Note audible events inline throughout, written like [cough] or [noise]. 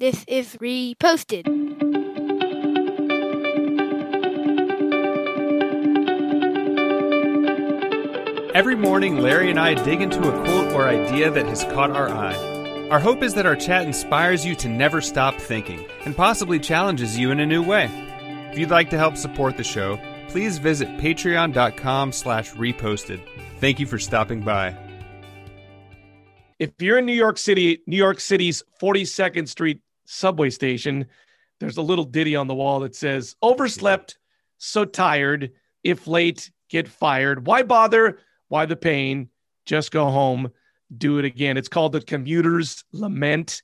This is reposted. Every morning, Larry and I dig into a quote or idea that has caught our eye. Our hope is that our chat inspires you to never stop thinking and possibly challenges you in a new way. If you'd like to help support the show, please visit patreon.com slash reposted. Thank you for stopping by. If you're in New York City, New York City's 42nd Street subway station, there's a little ditty on the wall that says, Overslept, so tired, if late, get fired. Why bother? Why the pain? Just go home, do it again. It's called the Commuter's Lament.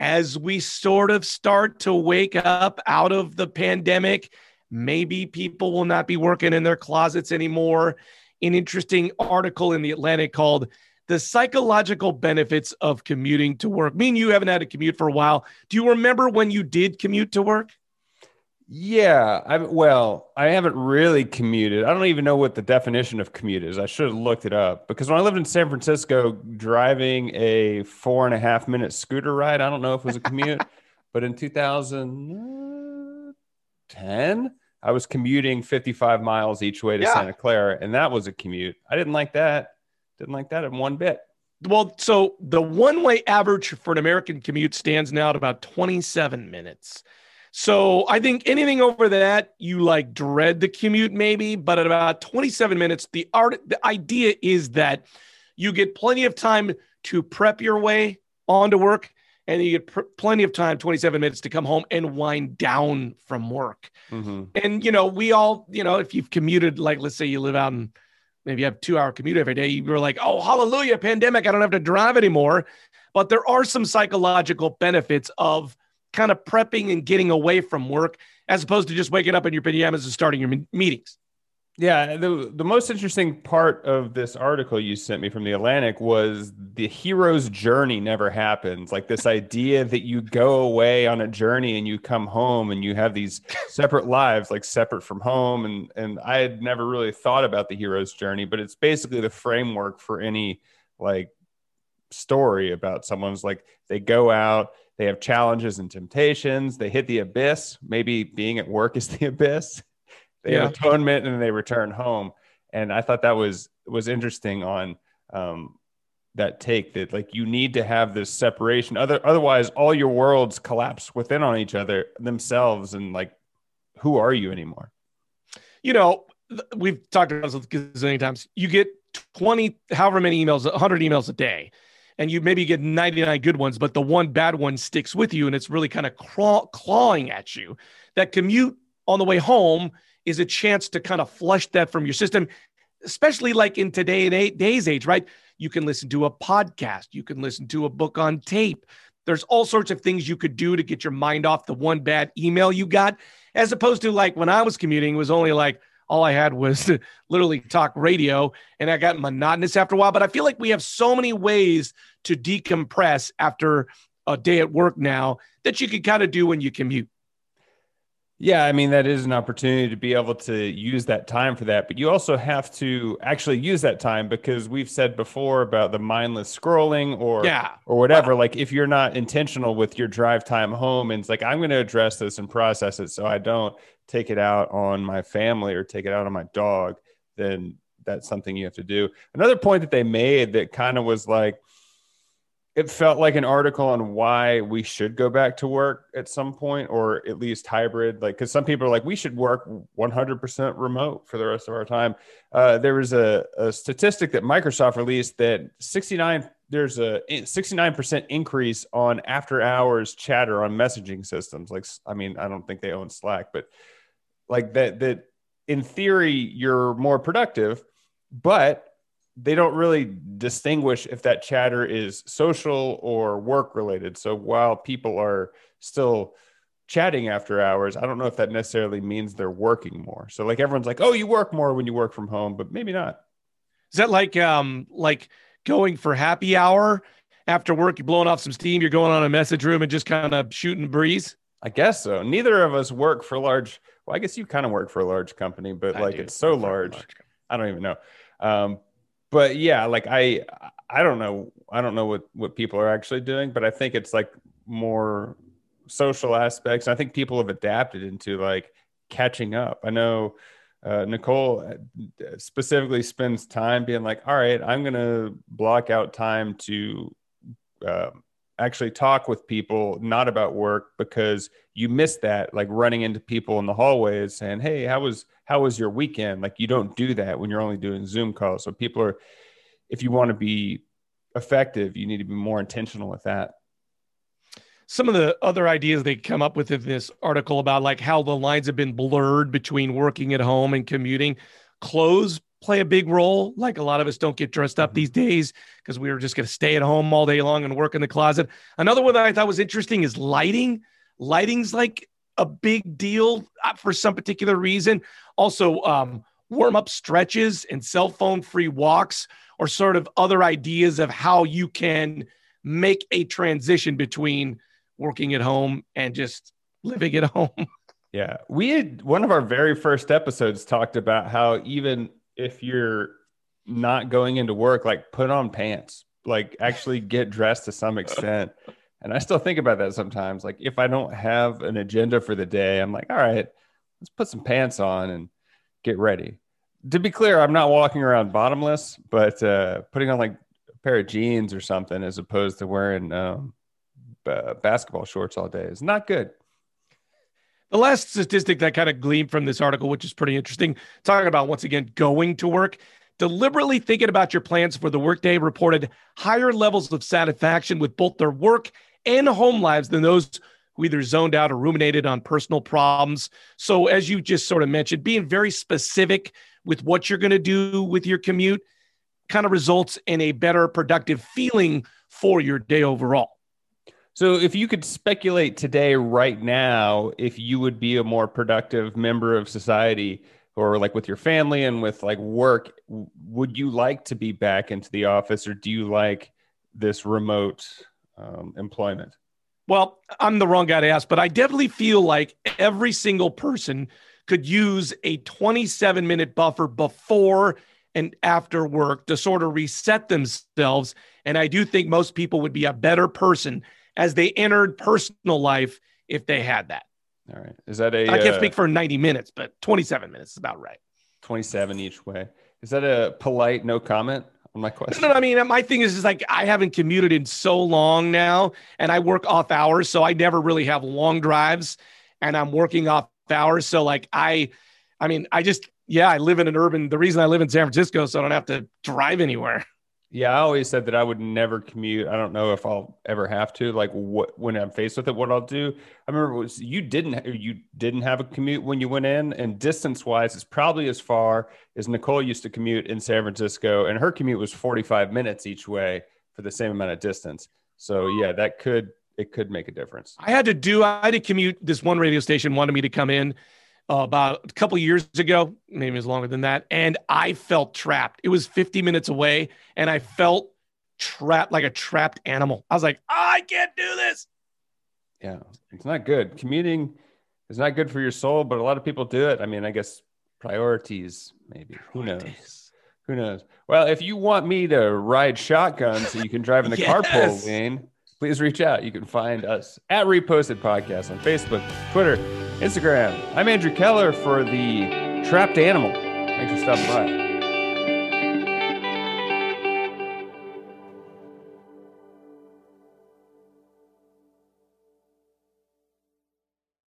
As we sort of start to wake up out of the pandemic, maybe people will not be working in their closets anymore. An interesting article in the Atlantic called the psychological benefits of commuting to work. Me and you haven't had to commute for a while. Do you remember when you did commute to work? Yeah, I well, I haven't really commuted. I don't even know what the definition of commute is. I should have looked it up because when I lived in San Francisco, driving a four and a half minute scooter ride, I don't know if it was a commute, [laughs] but in 2010, I was commuting 55 miles each way to Yeah. Santa Clara, and that was a commute. I didn't like that. Didn't like that in one bit. Well, so the one way average for an American commute stands now at about 27 minutes. So I think anything over that, you like dread the commute maybe, but at about 27 minutes, the art, the idea is that you get plenty of time to prep your way onto work and you get pr- plenty of time, 27 minutes to come home and wind down from work. Mhm. And, you know, we all, you know, if you've commuted, like, let's say you live out in maybe you have two hour commute every day, you're like, oh, hallelujah, pandemic, I don't have to drive anymore. But there are some psychological benefits of kind of prepping and getting away from work as opposed to just waking up in your pajamas and starting your meetings. Yeah, the the most interesting part of this article you sent me from the Atlantic was the hero's journey never happens. Like this idea that you go away on a journey and you come home and you have these separate lives, like separate from home. And and I had never really thought about the hero's journey, but it's basically the framework for any like story about someone's like they go out, they have challenges and temptations, they hit the abyss. Maybe being at work is the [laughs] abyss they Yeah. have atonement and then they return home and i thought that was was interesting on um that take that like you need to have this separation other otherwise all your worlds collapse within on each other themselves and like who are you anymore You know, we've talked about this a gazillion times. You get 20, however many emails, 100 emails a day, and you maybe get 99 good ones, but the one bad one sticks with you and it's really kind of claw- clawing at you. That commute on the way home is a chance to kind of flush that from your system, especially like in today and eight days age, right? You can listen to a podcast, you can listen to a book on tape. There's all sorts of things you could do to get your mind off the one bad email you got, as opposed to like when I was commuting, it was only like all I had was [laughs] literally talk radio, and I got monotonous after a while. But I feel like we have so many ways to decompress after a day at work now that you can kind of do when you commute. Yeah i mean that is an opportunity to be able to use that time for that but you also have to actually use that time because we've said before about the mindless scrolling or Yeah. or whatever like if you're not intentional with your drive time home and it's like i'm going to address this and process it so i don't take it out on my family or take it out on my dog then that's something you have to do another point that they made that kind of was like it felt like an article on why we should go back to work at some point or at least hybrid like because some people are like we should work 100% remote for the rest of our time. Uh, there was a, a statistic that microsoft released that 69 there's a 69% increase on after hours chatter on messaging systems. Like i mean i don't think they own slack but like that that in theory you're more productive but they don't really distinguish if that chatter is social or work related. So while people are still chatting after hours, I don't know if that necessarily means they're working more. So like everyone's like, "Oh, you work more when you work from home," but maybe not. Is that like um like going for happy hour after work? You're blowing off some steam. You're going on a message room and just kind of shooting the breeze. I guess so. Neither of us work for large. Well, I guess you kind of work for a large company, but I like do it's so work for a large. large. I don't even know. Um, but yeah, like I, I don't know. I don't know what what people are actually doing, but I think it's like more social aspects. I think people have adapted into like catching up. I know uh, Nicole uh, specifically spends time being like, all right, I'm going to block out time to uh, actually talk with people, not about work, because you miss that, like running into people in the hallways saying, hey, how was how was your weekend? Like you don't do that when you're only doing Zoom calls. So people are, if you want to be effective, you need to be more intentional with that some of the other ideas they come up with in this article about like how the lines have been blurred between working at home and commuting. Clothes play a big role. Like a lot of us don't get dressed up mm-hmm. these days because we were just going to stay at home all day long and work in the closet. Another one that I thought was interesting is lighting. Lighting's like a big deal uh, for some particular reason. Also, um, warm up stretches and cell phone free walks, or sort of other ideas of how you can make a transition between working at home and just living at [laughs] home. Yeah. We had one of our very first episodes talked about how even if you're not going into work, like put on pants, like actually get dressed to some extent. And I still think about that sometimes. Like if I don't have an agenda for the day, I'm like, all right, let's put some pants on and get ready. To be clear, I'm not walking around bottomless, but uh, putting on like a pair of jeans or something as opposed to wearing um, uh, basketball shorts all day is not good. The last statistic that kind of gleamed from this article, which is pretty interesting, talking about once again going to work, deliberately thinking about your plans for the workday reported higher levels of satisfaction with both their work and home lives than those who either zoned out or ruminated on personal problems. So, as you just sort of mentioned, being very specific with what you're going to do with your commute kind of results in a better productive feeling for your day overall. So, if you could speculate today, right now, if you would be a more productive member of society or like with your family and with like work, would you like to be back into the office or do you like this remote um, employment? Well, I'm the wrong guy to ask, but I definitely feel like every single person could use a 27 minute buffer before and after work to sort of reset themselves. And I do think most people would be a better person as they entered personal life if they had that. All right. Is that a? I can't uh, speak for 90 minutes, but 27 minutes is about right. 27 each way. Is that a polite no comment on my question? No, no, I mean, my thing is, is like I haven't commuted in so long now and I work off hours. So I never really have long drives and I'm working off hours. So like I, I mean, I just, yeah, I live in an urban, the reason I live in San Francisco, so I don't have to drive anywhere. Yeah, I always said that I would never commute. I don't know if I'll ever have to. Like, what when I'm faced with it, what I'll do. I remember was you didn't you didn't have a commute when you went in, and distance wise, it's probably as far as Nicole used to commute in San Francisco, and her commute was 45 minutes each way for the same amount of distance. So yeah, that could it could make a difference. I had to do. I had to commute. This one radio station wanted me to come in uh, about a couple years ago, maybe it was longer than that, and I felt trapped. It was 50 minutes away, and I felt trapped like a trapped animal. I was like, I can't do this. Yeah, it's not good. Commuting is not good for your soul, but a lot of people do it. I mean, I guess priorities, maybe. Who knows? Who knows? Well, if you want me to ride shotgun so you can drive in the yes. carpool lane, please reach out. You can find us at Reposted Podcast on Facebook, Twitter, Instagram. I'm Andrew Keller for the Trapped Animal. Thanks for stopping by.